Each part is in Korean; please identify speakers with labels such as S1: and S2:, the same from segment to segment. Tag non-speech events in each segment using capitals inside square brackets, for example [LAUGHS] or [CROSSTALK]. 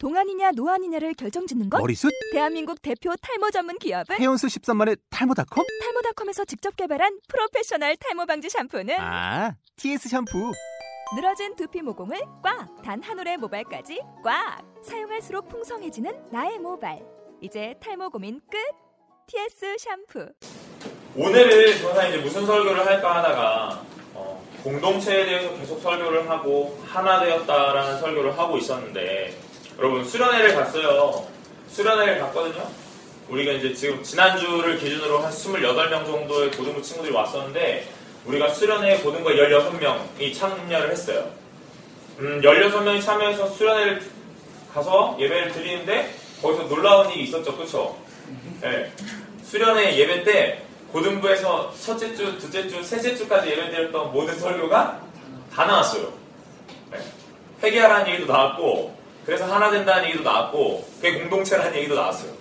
S1: 동안이냐 노안이냐를 결정짓는 것?
S2: 머리숱?
S1: 대한민국 대표 탈모 전문 기업은
S2: 헤어수 13만의 탈모닷컴?
S1: 탈모닷컴에서 직접 개발한 프로페셔널 탈모 방지 샴푸는
S2: 아, TS 샴푸.
S1: 늘어진 두피 모공을 꽉! 단 한 올의 모발까지 꽉! 사용할수록 풍성해지는 나의 모발. 이제 탈모 고민 끝! TS 샴푸.
S3: 오늘은 저는 이제 무슨 설교를 할까 하다가 어, 공동체에 대해서 계속 설교를 하고 하나 되었다라는 설교를 하고 있었는데 여러분 수련회를 갔어요. 수련회를 갔거든요. 우리가 이제 지금 지난주를 기준으로 한 28명 정도의 고등부 친구들이 왔었는데 우리가 수련회 고등부 16명이 참여를 했어요. 음, 16명이 참여해서 수련회를 가서 예배를 드리는데 거기서 놀라운 일이 있었죠. 그쵸? 네. 수련회 예배 때 고등부에서 첫째 주, 둘째 주, 셋째 주까지 예배 드렸던 모든 설교가 다 나왔어요. 네. 회개하라는 얘기도 나왔고, 그래서 하나 된다는 얘기도 나왔고, 그게 공동체라는 얘기도 나왔어요.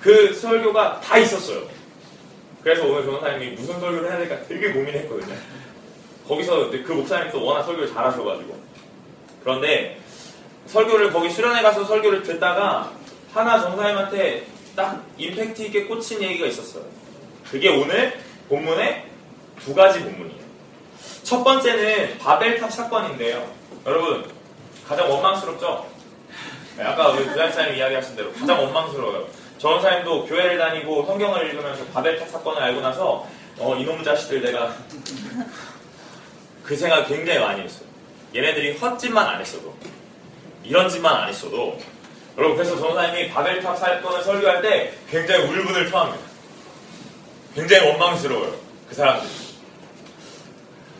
S3: 그 설교가 다 있었어요. 그래서 오늘 변호사님이 무슨 설교를 해야 될까 되게 고민했거든요. 거기서 그 목사님 또 워낙 설교를 잘하셔가지고. 그런데 설교를 거기 수련회 가서 설교를 듣다가 하나 전사님한테 딱 임팩트 있게 꽂힌 얘기가 있었어요. 그게 오늘 본문의 두 가지 본문이에요. 첫 번째는 바벨탑 사건인데요. 여러분, 가장 원망스럽죠? 네, 아까 우리 부장 사님이 이야기하신 대로 가장 원망스러워요. 전사님도 교회를 다니고 성경을 읽으면서 바벨탑 사건을 알고 나서 어, 이놈 자식들 내가 그 생각 굉장히 많이 했어요. 얘네들이 헛짓만 안 했어도 이런 짓만 안 했어도 여러분 그래서 전사님이 바벨탑 사건을 설교할 때 굉장히 울분을 토합니다. 굉장히 원망스러워요. 그 사람들이.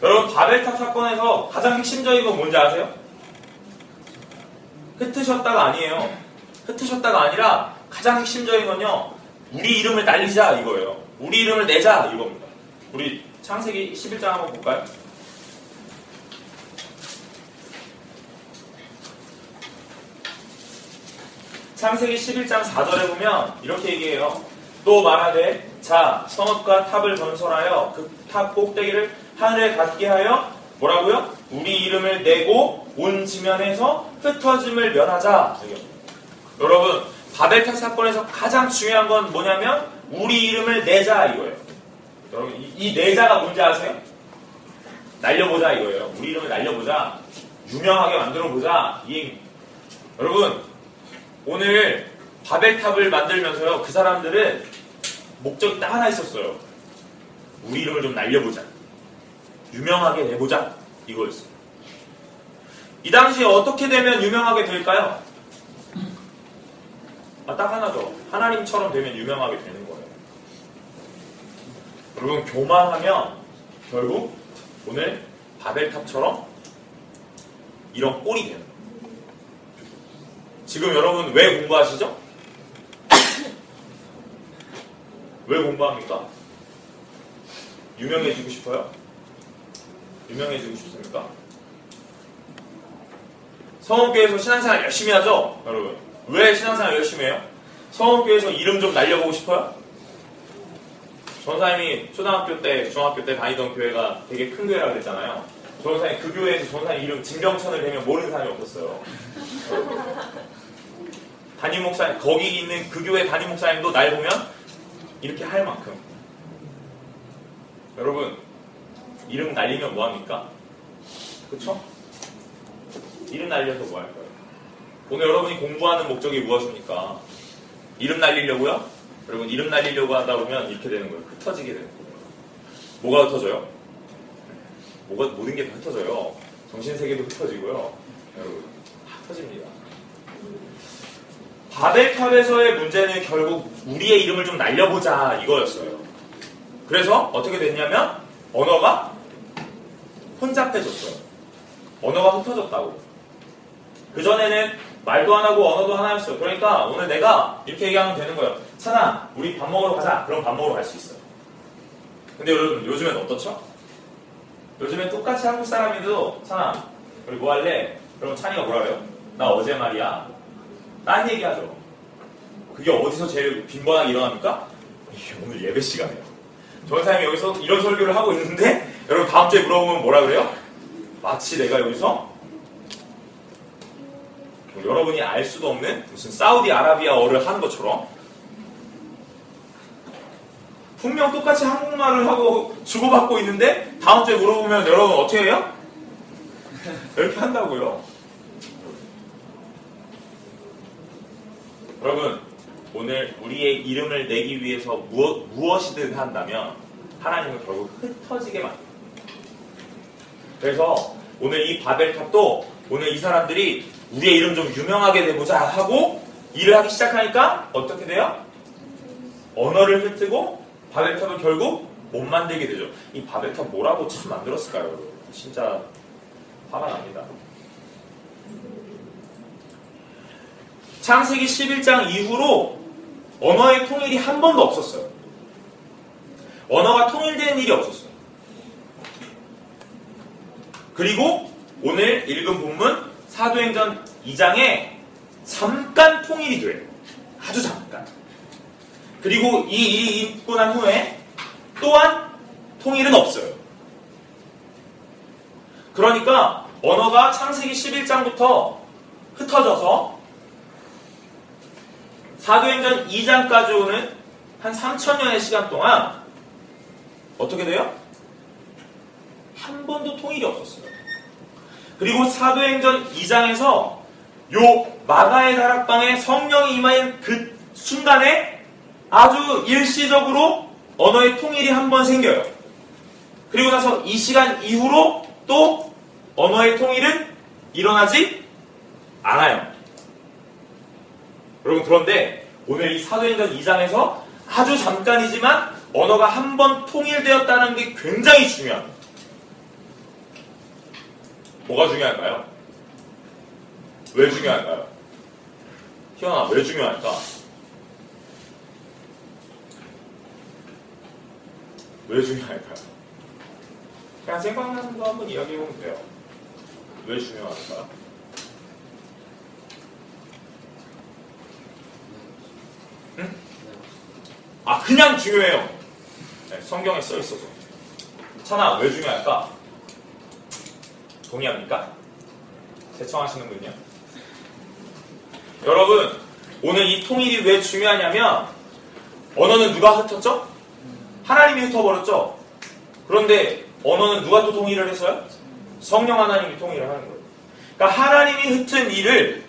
S3: 여러분 바벨탑 사건에서 가장 핵심적인 건 뭔지 아세요? 흩으셨다가 아니에요. 흩으셨다가 아니라 가장 핵심적인 건요. 우리 이름을 날리자 이거예요. 우리 이름을 내자 이겁니다. 우리 창세기 11장 한번 볼까요? 창세기 11장 4절에 보면 이렇게 얘기해요. 또 말하되 자 성읍과 탑을 건설하여 그 탑 꼭대기를 하늘에 닿게 하여 뭐라고요? 우리 이름을 내고 온 지면에서 흩어짐을 면하자. 여러분 바벨탑 사건에서 가장 중요한 건 뭐냐면 우리 이름을 내자 이거예요. 여러분 이, 이 내자가 뭔지 아세요? 날려보자 이거예요. 우리 이름을 날려보자. 유명하게 만들어보자. 이. 여러분 오늘 바벨탑을 만들면서요 그 사람들은 목적이 딱 하나 있었어요. 우리 이름을 좀 날려보자. 유명하게 내보자. 이거였어요. 이 당시에 어떻게 되면 유명하게 될까요? 아, 딱 하나죠. 하나님처럼 되면 유명하게 되는 거예요. 여러분, 교만하면 결국 오늘 바벨탑처럼 이런 꼴이 되는 거예요. 지금 여러분 왜 공부하시죠? 왜 공부합니까? 유명해지고 싶어요? 유명해지고 싶습니까? 성원교회에서 신앙생활 열심히 하죠? 여러분. 왜 신앙생활 열심히 해요? 성원교회에서 이름 좀 날려보고 싶어요? 전사님이 초등학교 때, 중학교 때 다니던 교회가 되게 큰 교회라고 그랬잖아요. 전사님 그 교회에서 전사님 이름 진병천을 대면 모르는 사람이 없었어요. 담임 목사님, 거기 있는 그 교회 담임 목사님도 날 보면 이렇게 할 만큼. 여러분, 이름 날리면 뭐합니까? 그쵸? 이름 날려서 뭐 할 거예요? 오늘 여러분이 공부하는 목적이 무엇입니까? 이름 날리려고요? 여러분, 이름 날리려고 하다 보면 이렇게 되는 거예요. 흩어지게 되는 거예요. 뭐가 흩어져요? 뭐가, 모든 게 다 흩어져요. 정신 세계도 흩어지고요. 여러분, 다 흩어집니다. 바벨탑에서의 문제는 결국 우리의 이름을 좀 날려보자 이거였어요. 그래서 어떻게 됐냐면 언어가 혼잡해졌어요. 언어가 흩어졌다고. 그전에는 말도 안 하고 언어도 하나였어요. 그러니까 오늘 내가 이렇게 얘기하면 되는 거예요. 찬아, 우리 밥 먹으러 가자. 그럼 밥 먹으러 갈 수 있어요. 근데 여러분, 요즘엔 어떻죠? 요즘엔 똑같이 한국 사람이도 찬아, 우리 뭐 할래? 그럼 찬이가 뭐라 그래요? 나 어제 말이야. 딴 얘기하죠. 그게 어디서 제일 빈번하게 일어납니까? 오늘 예배 시간에요. 전사님이 여기서 이런 설교를 하고 있는데 여러분 다음 주에 물어보면 뭐라 그래요? 마치 내가 여기서 여러분이 알 수도 없는 무슨 사우디아라비아어를 하는 것처럼 분명 똑같이 한국말을 하고 주고받고 있는데 다음 주에 물어보면 여러분 어떻게 해요? 이렇게 한다고요. 여러분 오늘 우리의 이름을 내기 위해서 무엇, 무엇이든 한다면 하나님은 결국 흩어지게 만듭니다. 그래서 오늘 이 바벨탑도 오늘 이 사람들이 우리의 이름 좀 유명하게 되보자 하고 일을 하기 시작하니까 어떻게 돼요? 언어를 흩뜨고 바벨탑을 결국 못 만들게 되죠. 이 바벨탑 뭐라고 참 만들었을까요? 진짜 화가 납니다. 창세기 11장 이후로 언어의 통일이 한 번도 없었어요. 언어가 통일되는 일이 없었어요. 그리고 오늘 읽은 본문 사도행전 2장에 잠깐 통일이 돼요. 아주 잠깐. 그리고 이 일이 있고 난 후에 또한 통일은 없어요. 그러니까 언어가 창세기 11장부터 흩어져서 사도행전 2장까지 오는 한 3천년의 시간 동안 어떻게 돼요? 한 번도 통일이 없었어요. 그리고 사도행전 2장에서 요 마가의 다락방에 성령이 임하는 그 순간에 아주 일시적으로 언어의 통일이 한 번 생겨요. 그리고 나서 이 시간 이후로 또 언어의 통일은 일어나지 않아요. 여러분 그런데 오늘 이 사도행전 2장에서 아주 잠깐이지만 언어가 한 번 통일되었다는 게 굉장히 중요합니다. 뭐가 중요할까요? 왜 중요할까요? 희원아, 왜 중요할까? 왜 중요할까요? 그냥 생각나는 거 한번 이야기해보면 돼요. 왜 중요할까? 응? 아, 그냥 중요해요. 네, 성경에 써 있어서. 찬아, 왜 중요할까? 동의합니까? 대청하시는군요. 여러분, 오늘 이 통일이 왜 중요하냐면, 언어는 누가 흩었죠? 하나님이 흩어버렸죠? 그런데 언어는 누가 또 통일을 했어요? 성령 하나님이 통일을 하는 거예요. 그러니까 하나님이 흩은 일을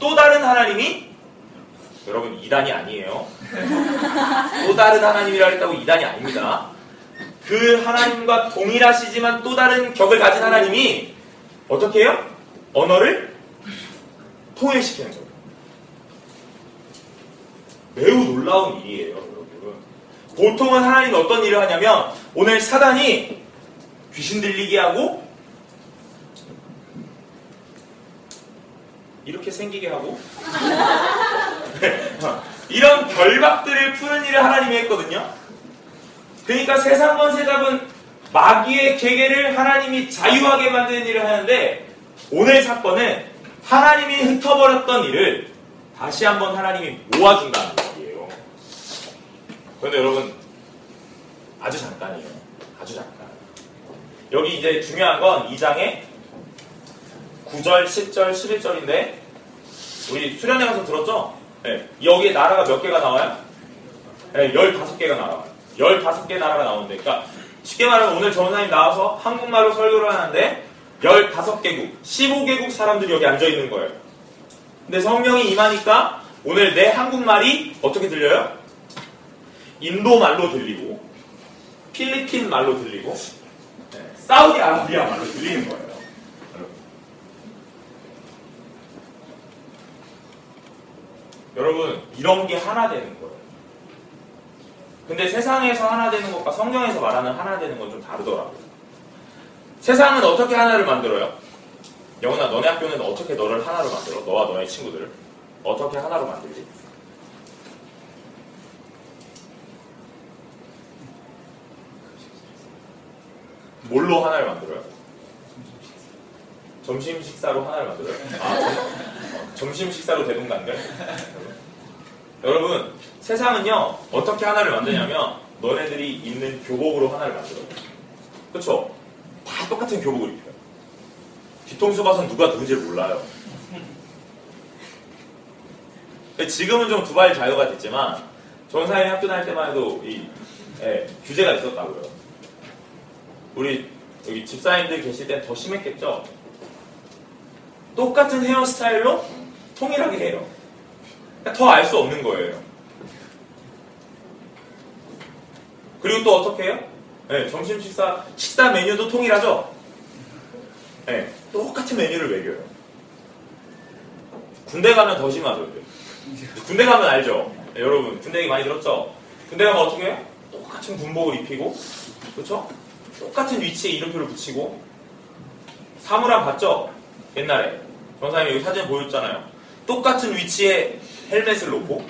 S3: 또 다른 하나님이 여러분 이단이 아니에요. 또 다른 하나님이라 했다고 이단이 아닙니다. 그 하나님과 동일하시지만 또 다른 격을 가진 하나님이 어떻게 해요? 언어를 통일시키는 거예요. 매우 놀라운 일이에요, 여러분. 보통은 하나님이 어떤 일을 하냐면 오늘 사단이 귀신 들리게 하고 이렇게 생기게 하고 [LAUGHS] 이런 결박들을 푸는 일을 하나님이 했거든요. 그러니까 세상 번세 잡은 마귀의 계계를 하나님이 자유하게 만드는 일을 하는데 오늘 사건은 하나님이 흩어버렸던 일을 다시 한번 하나님이 모아준다는 얘기예요. 그런데 여러분 아주 잠깐이에요. 아주 잠깐. 여기 이제 중요한 건 2장에 9절, 10절, 11절인데 우리 수련회 가서 들었죠? 네. 여기에 나라가 몇 개가 나와요? 네, 15개가 나와요. 15개 나라가 나오는데 그러니까 쉽게 말하면 오늘 전사님 나와서 한국말로 설교를 하는데 15개국, 15개국 사람들이 여기 앉아 있는 거예요. 근데 성령이 임하니까 오늘 내 한국말이 어떻게 들려요? 인도 말로 들리고 필리핀 말로 들리고 네, 사우디아라비아 말로 들리는 거예요. 여러분 이런 게 하나 되는 거예요. 근데 세상에서 하나 되는 것과 성경에서 말하는 하나 되는 건 좀 다르더라고요. 세상은 어떻게 하나를 만들어요? 영훈아 너네 학교는 어떻게 너를 하나로 만들어? 너와 너의 친구들을 어떻게 하나로 만들지? 뭘로 하나를 만들어요? 점심 식사로 하나를 만들어요? 아, 점, 점심 식사로 대동단결? 여러분, 세상은요, 어떻게 하나를 만드냐면, 너네들이 입는 교복으로 하나를 만들어요. 그쵸? 다 똑같은 교복을 입혀요. 뒤통수 봐선 누가 누군지 몰라요. 지금은 좀 두발 자유가 됐지만 전사님 학교 다닐 때만 해도 이 예, 규제가 있었다고요. 우리 여기 집사님들 계실 땐 더 심했겠죠? 똑같은 헤어스타일로 통일하게 해요. 더 알 수 없는 거예요. 그리고 또 어떻게 해요? 네, 점심 식사, 식사 메뉴도 통일하죠? 네, 똑같은 메뉴를 먹여요. 군대 가면 더 심하죠. 군대 가면 알죠? 네, 여러분, 군대 얘기 많이 들었죠? 군대 가면 어떻게 해요? 똑같은 군복을 입히고, 그렇죠? 똑같은 위치에 이름표를 붙이고, 사물함 봤죠? 옛날에. 전사님이 여기 사진 보였잖아요. 똑같은 위치에 헬멧을 놓고,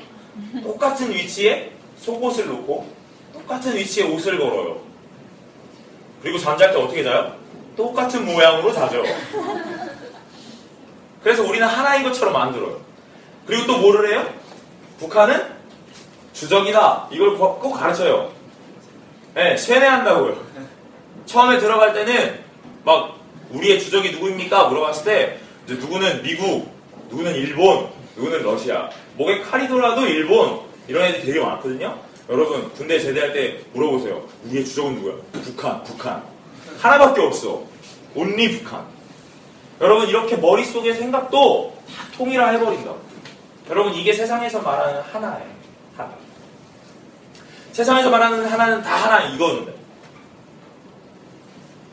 S3: 똑같은 위치에 속옷을 놓고, 똑같은 위치에 옷을 걸어요. 그리고 잠잘 때 어떻게 자요? 똑같은 모양으로 자죠. 그래서 우리는 하나인 것처럼 만들어요. 그리고 또 뭐를 해요? 북한은 주적이다. 이걸 꼭 가르쳐요. 네, 세뇌한다고요. 처음에 들어갈 때는 막 우리의 주적이 누구입니까? 물어봤을 때 이제 누구는 미국, 누구는 일본, 누구는 러시아. 목에 칼이 돌아도 일본 이런 애들이 되게 많거든요. 여러분 군대 제대할 때 물어보세요. 우리의 주적은 누구야? 북한, 북한. 하나밖에 없어. 온리 북한. 여러분 이렇게 머릿속의 생각도 다 통일화 해버린다. 여러분 이게 세상에서 말하는 하나예요. 하나. 세상에서 말하는 하나는 다 하나 이거는데.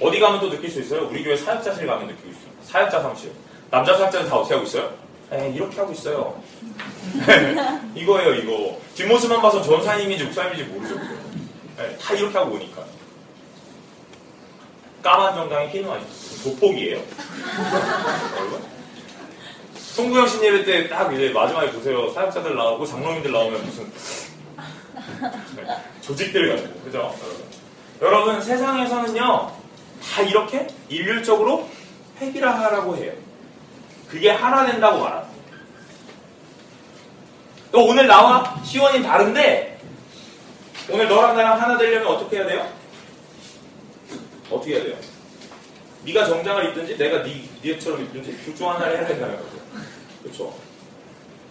S3: 어디 가면 또 느낄 수 있어요? 우리 교회 사역자실 가면 느끼고 있어요. 사역자 상실. 남자 사역자는 다 어떻게 하고 있어요? 에 이렇게 하고 있어요. [LAUGHS] 이거예요, 이거. 뒷모습만 봐서 전사님인지 목사님인지 모르죠. 네, 다 이렇게 하고 오니까. 까만 흰 와이 도폭이에요. [LAUGHS] 송구영 신 예배 때 딱 이제 마지막에 보세요. 사역자들 나오고 장로님들 나오면 무슨 [LAUGHS] 조직들 가지고 그죠? 여러분 세상에서는요 다 이렇게 일률적으로 획일화하라고 해요. 그게 하나 된다고. 또 오늘 나와 시원이 다른데 오늘 너랑 나랑 하나 되려면 어떻게 해야 돼요? 어떻게 해야 돼요? 네가 정장을 입든지 내가 네, 네처럼 입든지 둘 중 하나를 해야 된다는 거죠. 그렇죠?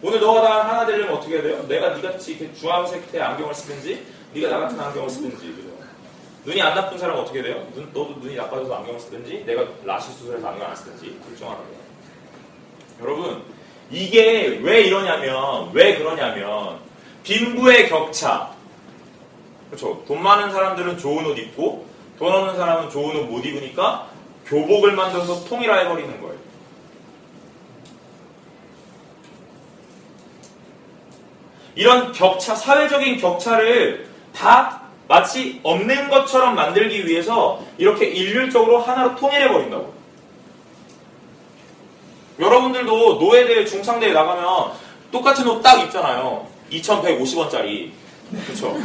S3: 오늘 너와 나랑 하나 되려면 어떻게 해야 돼요? 내가 네같이 이렇게 주황색의 안경을 쓰든지 네가 나 같은 안경을 쓰든지 그죠? 눈이 안 나쁜 사람은 어떻게 돼요? 눈, 너도 눈이 나빠져서 안경을 쓰든지 내가 라시 수술해서 안경을 안 쓰든지 둘 중 하나예요. 여러분 이게 왜 이러냐면 왜 그러냐면 빈부의 격차. 그렇죠? 돈 많은 사람들은 좋은 옷 입고 돈 없는 사람은 좋은 옷 못 입으니까 교복을 만들어서 통일화해 버리는 거예요. 이런 격차 사회적인 격차를 다 마치 없는 것처럼 만들기 위해서 이렇게 일률적으로 하나로 통일해 버린다고 여러분들도 노예대회, 중상대회 나가면 똑같은 옷 딱 입잖아요. 2,150원짜리. 그쵸?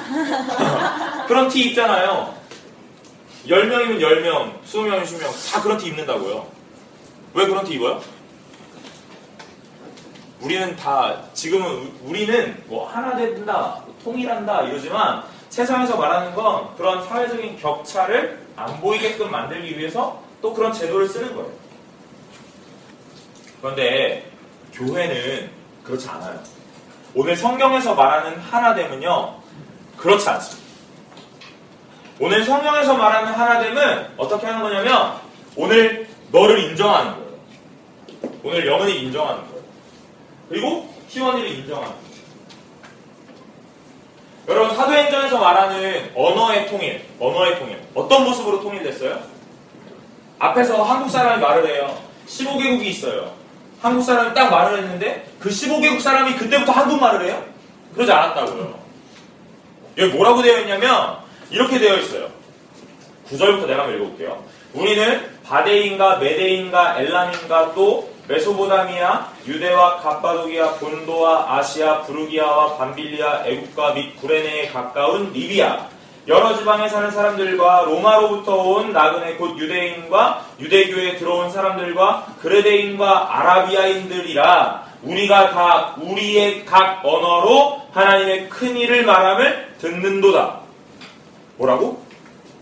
S3: [LAUGHS] 그런 티 입잖아요. 10명이면 10명, 20명이면 20명, 다 그런 티 입는다고요. 왜 그런 티 입어요? 우리는 다, 지금은, 우리는 뭐 하나 된다, 통일한다, 이러지만 세상에서 말하는 건 그런 사회적인 격차를 안 보이게끔 만들기 위해서 또 그런 제도를 쓰는 거예요. 그런데 교회는 그렇지 않아요. 오늘 성경에서 말하는 하나됨은요, 그렇지 않습니다. 오늘 성경에서 말하는 하나됨은 어떻게 하는 거냐면, 오늘 너를 인정하는 거예요. 오늘 영은이 인정하는 거예요. 그리고 희원이를 인정하는 거예요. 여러분, 사도행전에서 말하는 언어의 통일, 언어의 통일. 어떤 모습으로 통일됐어요? 앞에서 한국 사람이 말을 해요. 15개국이 있어요. 한국 사람이 딱 말을 했는데 그 15개국 사람이 그때부터 한국말을 해요? 그러지 않았다고요. 여기 뭐라고 되어 있냐면 이렇게 되어 있어요. 9절부터 내가 한번 읽어볼게요. 우리는 바데인과 메데인과 엘람인과 또 메소보다미아, 유대와 갑바도기아, 본도와 아시아, 부르기아와 밤빌리아, 애국과 및 구레네에 가까운 리비아, 여러 지방에 사는 사람들과 로마로부터 온 나그네 곧 유대인과 유대교에 들어온 사람들과 그레데인과 아라비아인들이라 우리가 다 우리의 각 언어로 하나님의 큰 일을 말함을 듣는도다. 뭐라고?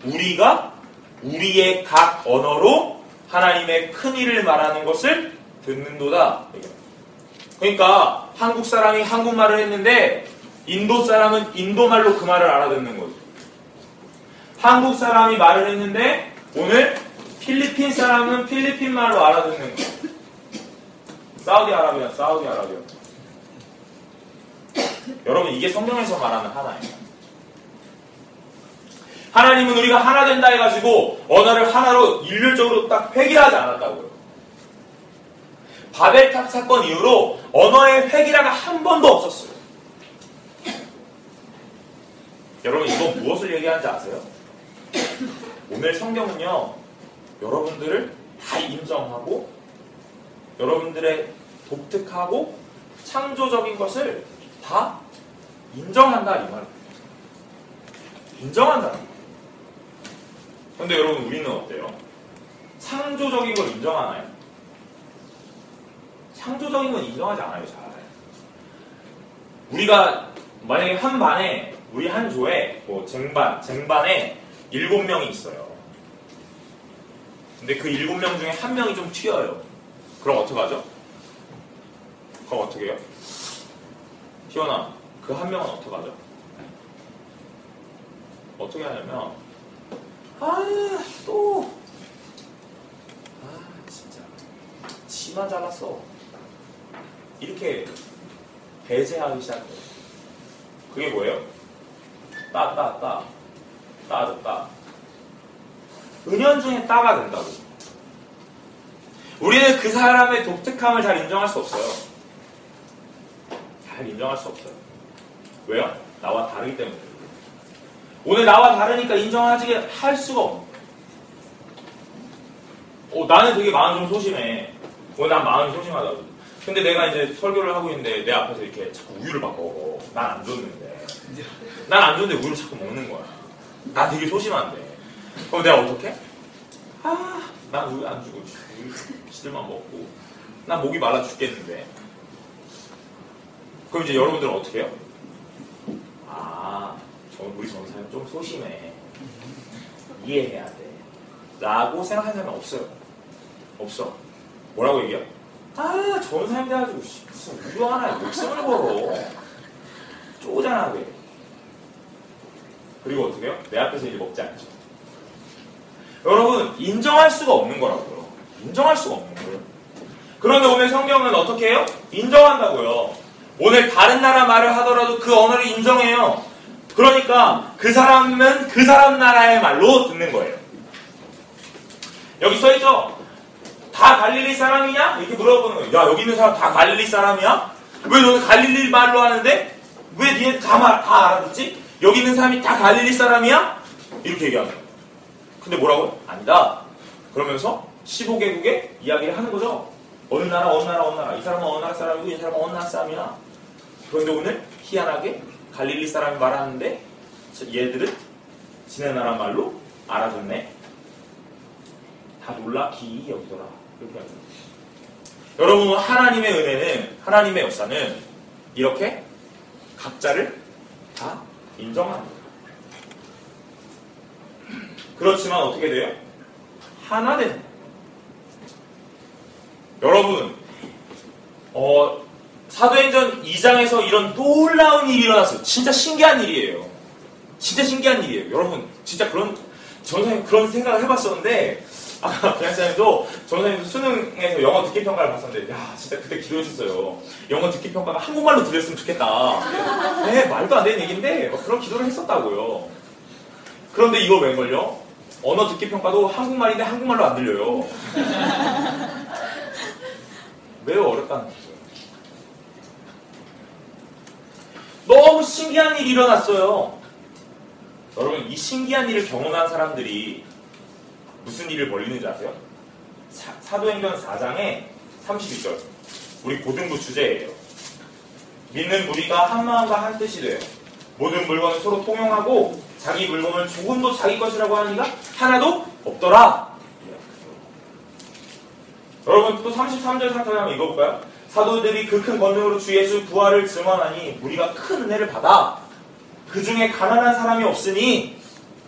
S3: 우리가 우리의 각 언어로 하나님의 큰 일을 말하는 것을 듣는도다. 그러니까 한국 사람이 한국말을 했는데 인도 사람은 인도말로 그 말을 알아듣는 거죠. 한국 사람이 말을 했는데 오늘 필리핀 사람은 필리핀 말로 알아듣는 거. 사우디아라비아, 사우디아라비아. 여러분 이게 성경에서 말하는 하나예요. 하나님은 우리가 하나 된다 해가지고 언어를 하나로 일률적으로 딱 획일하지 않았다고요. 바벨탑 사건 이후로 언어의 획일화가 한 번도 없었어요. 여러분 이거 무엇을 얘기하는지 아세요? 오늘 성경은요 여러분들을 다 인정하고 여러분들의 독특하고 창조적인 것을 다 인정한다 이 말입니다. 인정한다. 근데 여러분 우리는 어때요? 창조적인 걸 인정하나요? 창조적인 건 인정하지 않아요, 잘. 우리가 만약에 한 반에 우리 한 조에 뭐 쟁반, 쟁반에 일곱 명이 있어요. 근데 그 일곱 명 중에 한 명이 좀 튀어요. 그럼 어떡하죠? 그럼 어떻게 해요? 희원아, 그 한 명은 어떡하죠? 어떻게 하냐면, 아, 또, 아, 진짜, 치마 잘랐어. 이렇게 배제하기 시작해요. 그게 뭐예요? 따, 따, 따. 따, 따. 은연 중에 따가 된다고. 우리는 그 사람의 독특함을 잘 인정할 수 없어요. 잘 인정할 수 없어요. 왜요? 나와 다르기 때문에. 오늘 나와 다르니까 인정하지 할 수가 없는 어, 나는 되게 마음 좀 소심해. 오늘 난 마음이 소심하다고. 근데 내가 이제 설교를 하고 있는데 내 앞에서 이렇게 자꾸 우유를 막 먹어. 난 안 줬는데. 난 안 줬는데 우유를 자꾸 먹는 거야. 나 되게 소심한데. 그럼 내가 어떡해? 아, 난 우유 안 주고 시들만 먹고. 난 목이 말라 죽겠는데. 그럼 이제 여러분들은 어떻게 해요? 아, 저 우리 전사는 좀 소심해. 이해해야 돼. 라고 생각하는 사람은 없어요. 없어. 뭐라고 얘기해요? 아, 전사님 돼가지고 무슨 우유 하나에 목숨을 걸어. 쪼잔하게. 그리고 어떻게 해요? 내 앞에서 이제 먹지 않죠. 여러분, 인정할 수가 없는 거라고요. 인정할 수가 없는 거예요. 그런데 오늘 성경은 어떻게 해요? 인정한다고요. 오늘 다른 나라 말을 하더라도 그 언어를 인정해요. 그러니까 그 사람은 그 사람 나라의 말로 듣는 거예요. 여기 써있죠? 다 갈릴리 사람이냐? 이렇게 물어보는 거예요. 야, 여기 있는 사람 다 갈릴리 사람이야? 왜 너는 갈릴리 말로 하는데? 왜 니네 다, 말, 다 알아듣지? 여기 있는 사람이 다 갈릴리 사람이야? 이렇게 거예요. 근데 뭐라고요? 아니다. 그러면서 15개국의 이야기를 하는 거죠. 어느 나라, 어느 나라, 어느 나라. 이 사람은 어느 나라 사람이고 이 사람은 어느 나라 사람이야. 그런데 오늘 희한하게 갈릴리 사람이 말하는데 얘들은 지네 나라 말로 알아듣네. 다 놀라 기 여기더라. 이렇게 하죠. 여러분 하나님의 은혜는 하나님의 역사는 이렇게 각자를 다 인정합니다. 그렇지만 어떻게 돼요? 하나 된 여러분 어, 사도행전 2장에서 이런 놀라운 일이 일어났어요. 진짜 신기한 일이에요. 진짜 신기한 일이에요. 여러분 진짜 그런 전선생 그런 생각을 해봤었는데 아까 그냥사님도 전선생님도 수능에서 영어 듣기 평가를 봤었는데 야 진짜 그때 기도했었어요. 영어 듣기 평가가 한국말로 들렸으면 좋겠다. 네 말도 안 되는 얘기인데 뭐 그런 기도를 했었다고요. 그런데 이거 웬걸요? 언어 듣기 평가도 한국말인데 한국말로 안 들려요. 매우 어렵다는 거죠. 너무 신기한 일이 일어났어요. 여러분, 이 신기한 일을 경험한 사람들이 무슨 일을 벌리는지 아세요? 사, 도행전 4장에 32절. 우리 고등부 주제예요. 믿는 무리가 한 마음과 한 뜻이 돼요. 모든 물건을 서로 통용하고 자기 물건을 조금도 자기 것이라고 이가 하나도 없더라. 여러분 또 33절 상태를 한번 읽어볼까요? 사도들이 그 큰 권능으로 주 예수 부활을 증언하니 우리가 큰 은혜를 받아 그 중에 가난한 사람이 없으니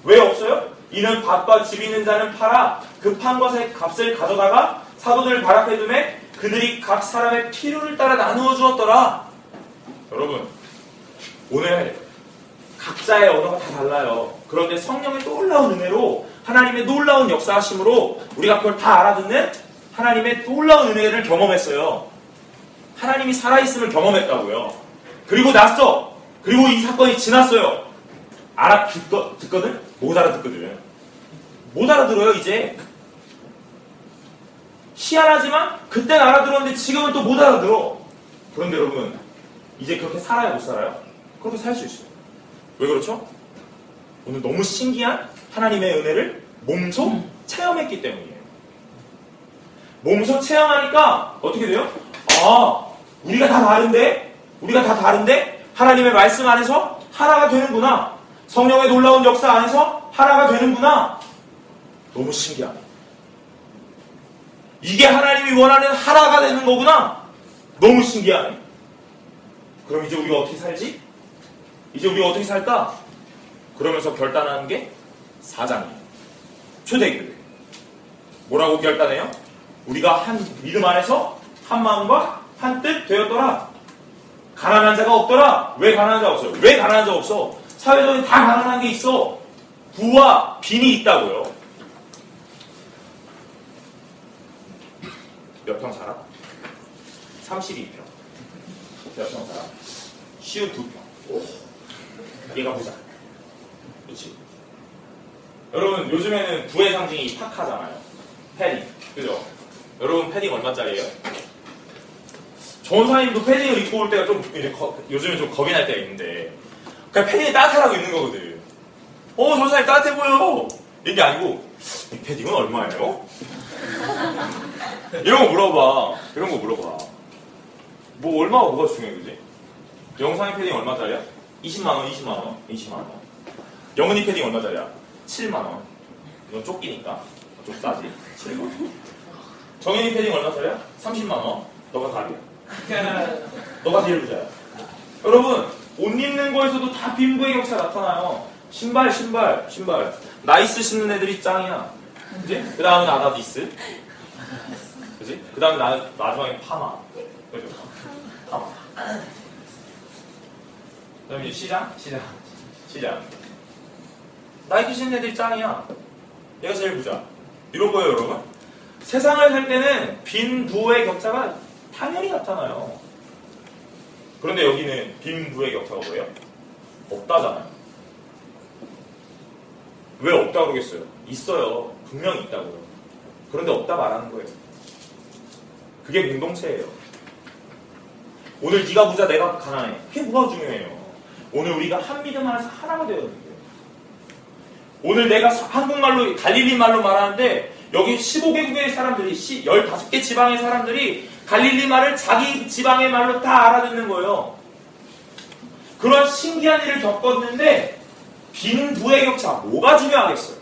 S3: 왜 없어요? 이는 밭과 집 있는 자는 팔아 그판 것의 값을 가져다가 사도들 발 앞에 두매 그들이 각 사람의 필요를 따라 나누어 주었더라. 여러분, 오늘 각자의 언어가 다 달라요. 그런데 성령의 놀라운 은혜로 하나님의 놀라운 역사하심으로 우리가 그걸 다 알아듣는 하나님의 놀라운 은혜를 경험했어요. 하나님이 살아있음을 경험했다고요. 그리고 났어. 그리고 이 사건이 지났어요. 알아 듣거, 듣거든? 못 알아듣거든. 못 알아들어요, 이제. 희한하지만 그땐 알아들었는데 지금은 또 못 알아들어. 그런데 여러분, 이제 그렇게 살아요, 못 살아요? 그렇게 살 수 있어요. 왜 그렇죠? 오늘 너무 신기한 하나님의 은혜를 몸소 체험했기 때문이에요. 몸소 체험하니까 어떻게 돼요? 아, 우리가 다 다른데? 우리가 다 다른데? 하나님의 말씀 안에서 하나가 되는구나. 성령의 놀라운 역사 안에서 하나가 되는구나. 너무 신기하네. 이게 하나님이 원하는 하나가 되는 거구나. 너무 신기하네. 그럼 이제 우리가 어떻게 살지? 이제 우리가 어떻게 살까? 그러면서 결단하는 게 사장이에요. 초대교회. 뭐라고 결단해요? 우리가 한 믿음 안에서 한 마음과 한 뜻 되었더라. 가난한 자가 없더라. 왜 가난한 자가 없어요? 왜 가난한 자가 없어? 사회적인 다 가난한 게 있어. 부와 빈이 있다고요. 몇 평 살아? 32평. 몇 평 살아? 52평. 얘가 부자. 그렇지? 여러분 요즘에는 부의 상징이 파카잖아요. 패딩. 그죠? 여러분 패딩 얼마짜리예요? 전사님도 패딩을 입고 올 때가 좀 이제 거- 요즘에 좀 겁이 날 때가 있는데 그냥 패딩이 따뜻하다고 입는 거거든. 어 전사님 따뜻해 보여. 이게 아니고 이 패딩은 얼마예요? 이런 거 물어봐. 이런 거 물어봐. 뭐 얼마가 뭐가 중요해 그지? 영상의 패딩 얼마짜리야? 20만 원, 20만 원, 20만 원. 영은이 패딩 얼마짜리야? 7만 원. 이건 조끼니까 좀 싸지. 7만 원. 정현이 패딩 얼마짜리야? 30만 원. 너가 답이야. [LAUGHS] 너가 제일 부자야. 여러분 옷 입는 거에서도 다 빈부의 격차 나타나요. 신발, 신발, 신발. 나이키 신는 애들이 짱이야. 그지? 그 다음은 아디다스. 그지? 그 다음에 나, 마지막에 파마. 그죠? 파마. 그 다음에 시장? 시장. 시장. 나이키 신는 애들이 짱이야. 얘가 제일 부자. 이런 거예요, 여러분. 세상을 살 때는 빈 부의 격차가 당연히 나타나요. 그런데 여기는 빈 부의 격차가 뭐예요? 없다잖아요. 왜 없다 그러겠어요? 있어요. 분명히 있다고요. 그런데 없다 말하는 거예요. 그게 공동체예요. 오늘 네가 부자 내가 가난해. 그게 뭐가 중요해요? 오늘 우리가 한 믿음 안에서 하나가 되어야 돼요. 오늘 내가 사- 한국말로 갈릴리 말로 말하는데 여기 15개국의 사람들이 15개 지방의 사람들이 갈릴리 말을 자기 지방의 말로 다 알아듣는 거예요. 그런 신기한 일을 겪었는데 빈 부의 격차 뭐가 중요하겠어요?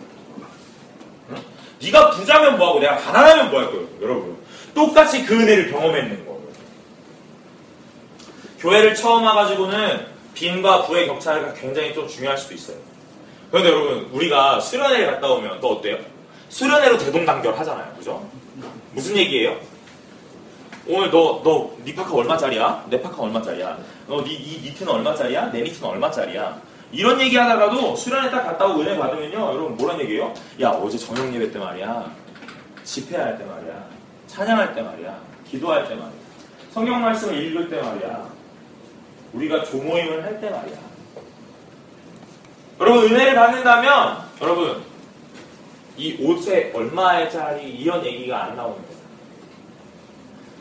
S3: 응? 네가 부자면 뭐하고 내가 가난하면 뭐할 거예요, 여러분? 똑같이 그 은혜를 경험했는 거예요. 교회를 처음 와가지고는 빈과 부의 격차가 굉장히 좀 중요할 수도 있어요. 그런데 여러분 우리가 수련회를 갔다 오면 또 어때요? 수련회로 대동단결 하잖아요. 그죠? 무슨 얘기예요? 오늘 너, 너, 니 파카 얼마짜리야? 내 파카 얼마짜리야? 너, 니, 이 니트는 얼마짜리야? 내 니트는 얼마짜리야? 이런 얘기 하다가도 수련회 딱 갔다 오고 은혜 받으면요. 여러분 뭐란 얘기예요? 야, 어제 저녁 예배 때 말이야. 집회할 때 말이야. 찬양할 때 말이야. 기도할 때 말이야. 성경 말씀을 읽을 때 말이야. 우리가 조모임을 할 때 말이야. 여러분 은혜를 받는다면 여러분 이 옷에 얼마짜리 이런 얘기가 안 거예요.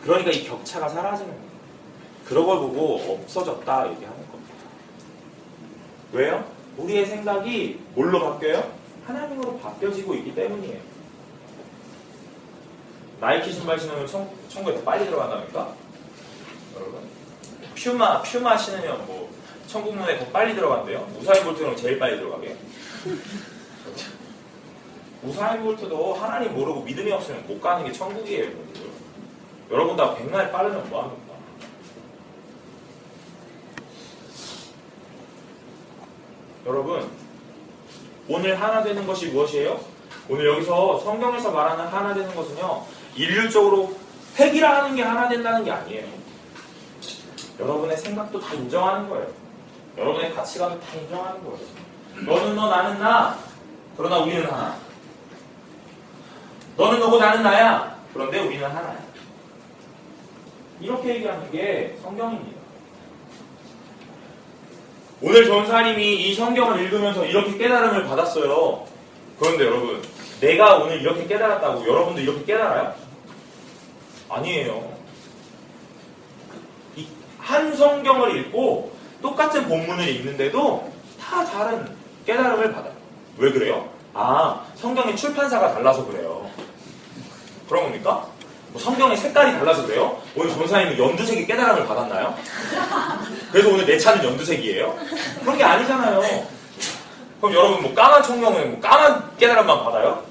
S3: 그러니까 이 격차가 사라지는 거예요. 그런 걸 보고 없어졌다 얘기하는 겁니다. 왜요? 우리의 생각이 뭘로 바뀌어요? 하나님으로 바뀌어지고 있기 때문이에요. 나이키 신발 신으면 청, 천국에 더 빨리 들어간답니까? 여러분 퓨마 퓨마 신으면 뭐 천국 문에 더 빨리 들어간대요. 우사인 볼트는 제일 빨리 들어가게. [LAUGHS] 우사인 볼트도 하나님 모르고 믿음이 없으면 못 가는 게 천국이에요. 여러분들. 여러분 다 백날 빠르면 뭐합니까? 여러분 오늘 하나 되는 것이 무엇이에요? 오늘 여기서 성경에서 말하는 하나 되는 것은요 인류적으로 핵이라 하는 게 하나 된다는 게 아니에요. 여러분의 생각도 다 인정하는 거예요. 여러분의 가치관도 다 인정하는 거예요. 너는 너, 나는 나. 그러나 우리는 하나. 너는 너고 나는 나야. 그런데 우리는 하나야. 이렇게 얘기하는 게 성경입니다. 오늘 전사님이 이 성경을 읽으면서 이렇게 깨달음을 받았어요. 그런데 여러분, 내가 오늘 이렇게 깨달았다고 여러분도 이렇게 깨달아요? 아니에요. 이한 성경을 읽고 똑같은 본문을 읽는데도 다 다른 깨달음을 받아요. 왜 그래요? 아, 성경의 출판사가 달라서 그래요. 그런 겁니까? 뭐 성경의 색깔이 달라서 그래요? 오늘 전사님은 연두색의 깨달음을 받았나요? 그래서 오늘 내 차는 연두색이에요? 그런 게 아니잖아요. 그럼 여러분 뭐 까만 총명에 뭐 까만 깨달음만 받아요?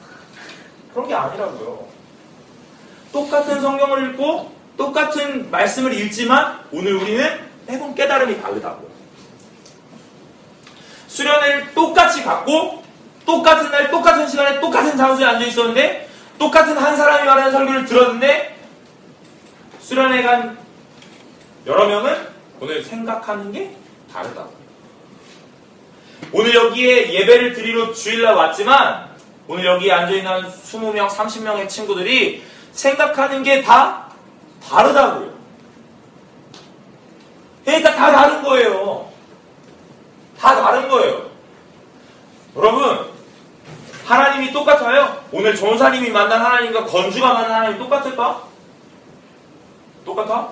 S3: 그런 게 아니라고요. 똑같은 성경을 읽고 똑같은 말씀을 읽지만 오늘 우리는 매번 깨달음이 다르다고. 수련회를 똑같이 갖고 똑같은 날 똑같은 시간에 똑같은 장소에 앉아 있었는데 똑같은 한 사람이 말하는 설교를 들었는데 수련회 간 여러 명은 오늘 생각하는 게 다르다고. 오늘 여기에 예배를 드리러 주일날 왔지만 오늘 여기에 앉아있는 20명, 30명의 친구들이 생각하는 게 다 다르다고요. 그러니까 다 다른 거예요. 다 다른 거예요. 여러분, 하나님이 똑같아요? 오늘 전사님이 만난 하나님과 건주가 만난 하나님 똑같을까? 똑같아?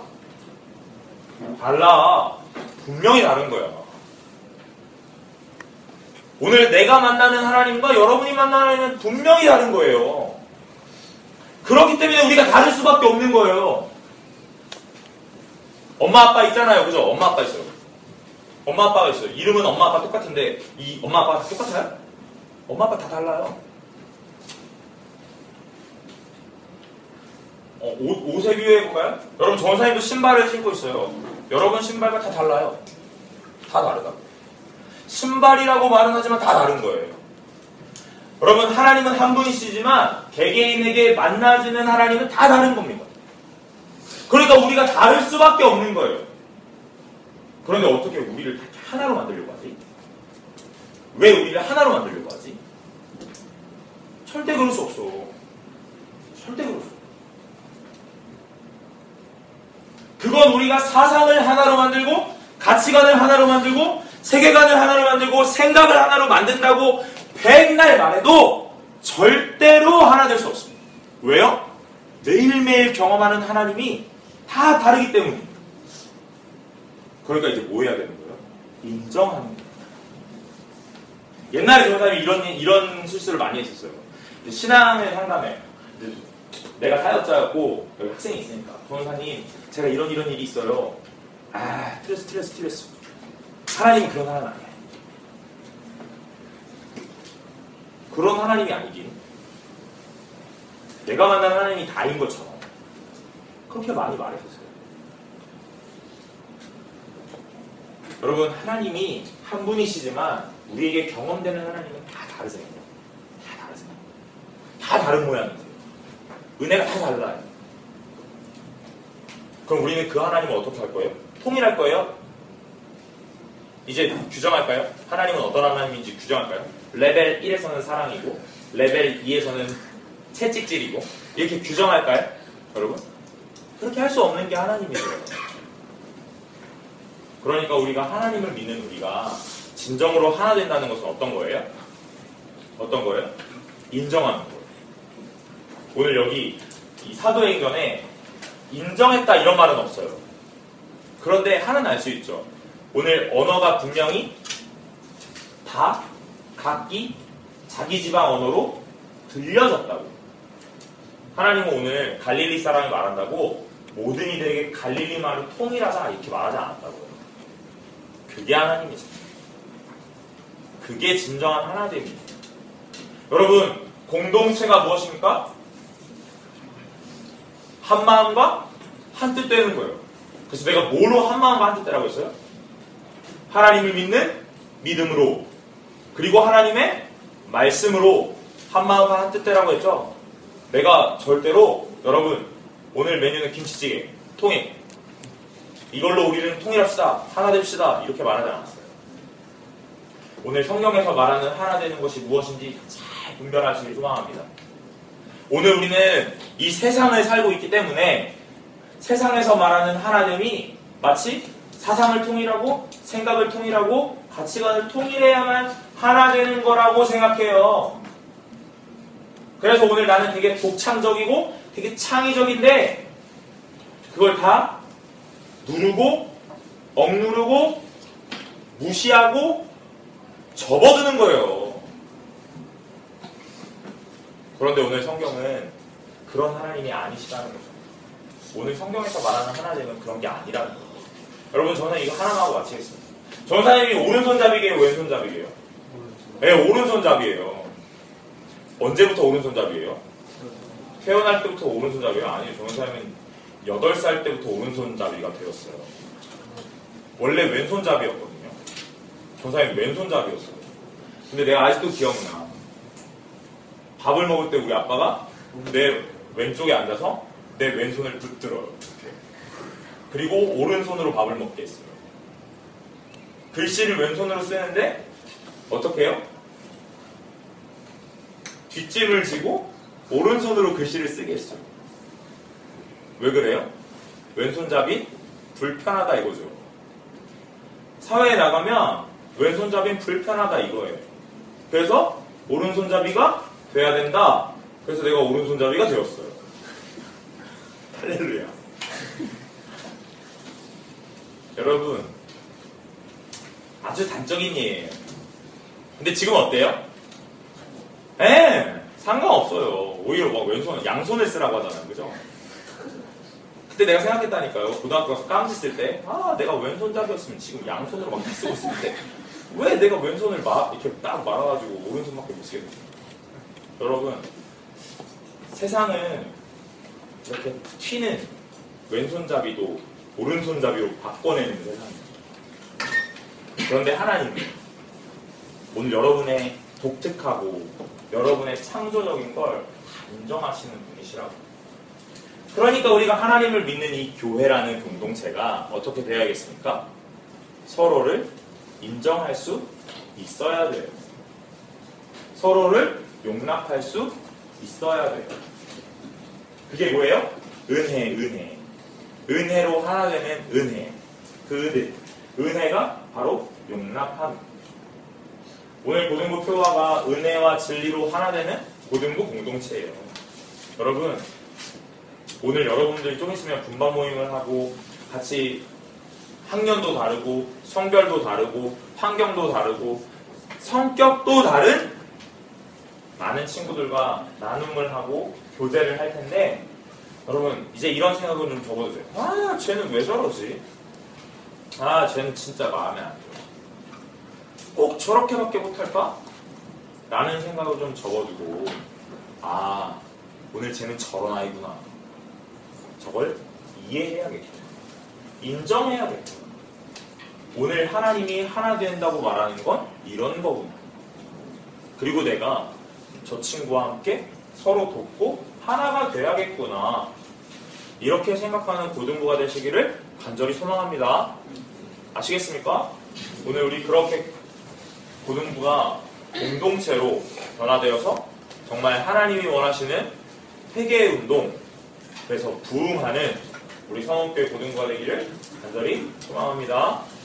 S3: 달라. 분명히 다른 거야. 오늘 내가 만나는 하나님과 여러분이 만나는 하나님은 분명히 다른 거예요. 그렇기 때문에 우리가 다를 수밖에 없는 거예요. 엄마 아빠 있잖아요. 그죠? 엄마 아빠 있어요. 엄마 아빠가 있어요. 이름은 엄마 아빠 똑같은데 이 엄마 아빠가 똑같아요? 엄마 아빠 다 달라요. 어, 옷, 옷에 비유해 볼까요? 여러분 전사님도 신발을 신고 있어요. 여러분 신발과 다 달라요. 다 다르다. 신발이라고 말은 하지만 다 다른 거예요. 여러분 하나님은 한 분이시지만 개개인에게 만나지는 하나님은 다 다른 겁니다. 그러니까 우리가 다를 수밖에 없는 거예요. 그런데 어떻게 우리를 하나로 만들려고? 왜 우리를 하나로 만들려고 하지? 절대 그럴 수 없어. 절대 그럴 수 없어. 그건 우리가 사상을 하나로 만들고 가치관을 하나로 만들고 세계관을 하나로 만들고 생각을 하나로 만든다고 백날 말해도 절대로 하나 될 수 없습니다. 왜요? 매일매일 경험하는 하나님이 다 다르기 때문입니다. 그러니까 이제 뭐 해야 되는 거예요? 인정하는 거예요. 옛날에 저 사람이 이런, 이런 실수를 많이 했었어요. 신앙을 상담해. 내가 사역자였고, 여기 학생이 있으니까. 변호사님, 제가 이런 이런 일이 있어요. 아, 스트레스, 스트레스, 스트레스. 하나님이 그런 하나님 아니에요. 그런 하나님이 아니긴. 내가 만난 하나님이 다인 것처럼. 그렇게 많이 말했었어요. 여러분, 하나님이 한 분이시지만 우리에게 경험되는 하나님은 다 다르세요. 다 다르세요. 다 다른 모양이세요. 은혜가 다 달라요. 그럼 우리는 그 하나님을 어떻게 할 거예요? 통일할 거예요? 이제 규정할까요? 하나님은 어떤 하나님인지 규정할까요? 레벨 1에서는 사랑이고 레벨 2에서는 채찍질이고 이렇게 규정할까요? 여러분? 그렇게 할 수 없는 게 하나님이에요. 그러니까 우리가 하나님을 믿는 우리가 진정으로 하나 된다는 것은 어떤 거예요? 어떤 거예요? 인정하는 거예요. 오늘 여기 이 사도행전에 인정했다 이런 말은 없어요. 그런데 하나는 알 수 있죠. 오늘 언어가 분명히 다 각기 자기 지방 언어로 들려졌다고. 하나님은 오늘 갈릴리 사람이 말한다고 모든 이들에게 갈릴리 말을 통일하자 이렇게 말하지 않았다고요. 그게 하나님이죠. 그게 진정한 하나됨입니다. 여러분, 공동체가 무엇입니까? 한 마음과 한 뜻 되는 거예요. 그래서 내가 뭐로 한 마음과 한뜻 되라고 했어요? 하나님을 믿는 믿음으로 그리고 하나님의 말씀으로 한 마음과 한뜻 되라고 했죠. 내가 절대로 여러분 오늘 메뉴는 김치찌개, 통일. 이걸로 우리는 통일합시다. 하나 됩시다. 이렇게 말하지 않았어요. 오늘 성경에서 말하는 하나 되는 것이 무엇인지 잘 분별하시길 소망합니다. 오늘 우리는 이 세상을 살고 있기 때문에 세상에서 말하는 하나됨이 마치 사상을 통일하고 생각을 통일하고 가치관을 통일해야만 하나 되는 거라고 생각해요. 그래서 오늘 나는 되게 독창적이고 되게 창의적인데 그걸 다 누르고 억누르고 무시하고 접어드는 거예요. 그런데 오늘 성경은 그런 하나님이 아니시다는 거죠. 오늘 성경에서 말하는 하나님은 그런 게 아니라는 거예요. 여러분 저는 이거 하나만 하고 마치겠습니다. 전사님이 오른손잡이게요, 왼손잡이게요? 네, 오른손잡이에요. 언제부터 오른손잡이에요? 태어날 때부터 오른손잡이에요? 아니요, 전사님은 8살 때부터 오른손잡이가 되었어요. 원래 왼손잡이였거든요. 전사님 왼손잡이였어요. 근데 내가 아직도 기억나. 밥을 먹을 때 우리 아빠가 내 왼쪽에 앉아서 내 왼손을 붙들어요. 이렇게. 그리고 오른손으로 밥을 먹게 했어요. 글씨를 왼손으로 쓰는데 어떻게 해요? 뒷짐을 지고 오른손으로 글씨를 쓰게 했어요. 왜 그래요? 왼손잡이 불편하다 이거죠. 사회에 나가면 왼손잡이는 불편하다 이거예요. 그래서 오른손잡이가 돼야 된다. 그래서 내가 오른손잡이가 되었어요. [LAUGHS] 할렐루야. [LAUGHS] 여러분, 아주 단적인 예예요. 근데 지금 어때요? 예, 상관없어요. 오히려 막 왼손, 양손을 쓰라고 하잖아요. 그죠? 그때 내가 생각했다니까요. 고등학교 가서 깜지 쓸 때, 아, 내가 왼손잡이였으면 지금 양손으로 막 쓰고 있을 때, 왜 내가 왼손을 막 이렇게 딱 말아가지고 오른손밖에 못 쓰게 됐지? 여러분, 세상은 이렇게 튀는 왼손잡이도 오른손잡이로 바꿔내는 세상입니다. 그런데 하나님은 오늘 여러분의 독특하고 여러분의 창조적인 걸 다 인정하시는 분이시라고. 그러니까 우리가 하나님을 믿는 이 교회라는 공동체가 어떻게 되어야겠습니까? 서로를 인정할 수 있어야 돼요. 서로를 용납할 수 있어야 돼요. 그게 뭐예요? 은혜, 은혜. 은혜로 하나 되는 은혜. 그 은혜. 은혜가 바로 용납함. 오늘 고등부 표화가 은혜와 진리로 하나 되는 고등부 공동체예요. 여러분, 오늘 여러분들이 좀 있으면 분반 모임을 하고 같이 학년도 다르고 성별도 다르고 환경도 다르고 성격도 다른 많은 친구들과 나눔을 하고 교제를 할 텐데 여러분 이제 이런 생각을 좀 접어주세요. 아 쟤는 왜 저러지? 아 쟤는 진짜 마음에 안 들어. 꼭 저렇게밖에 못할까? 라는 생각을 좀 접어두고 아 오늘 쟤는 저런 아이구나. 저걸 이해해야겠다. 인정해야겠다. 오늘 하나님이 하나 된다고 말하는 건 이런 거구나. 그리고 내가 저 친구와 함께 서로 돕고 하나가 돼야겠구나. 이렇게 생각하는 고등부가 되시기를 간절히 소망합니다. 아시겠습니까? 오늘 우리 그렇게 고등부가 공동체로 변화되어서 정말 하나님이 원하시는 회개 운동, 그래서 부흥하는 우리 성원교회 고등부가 되기를 간절히 소망합니다.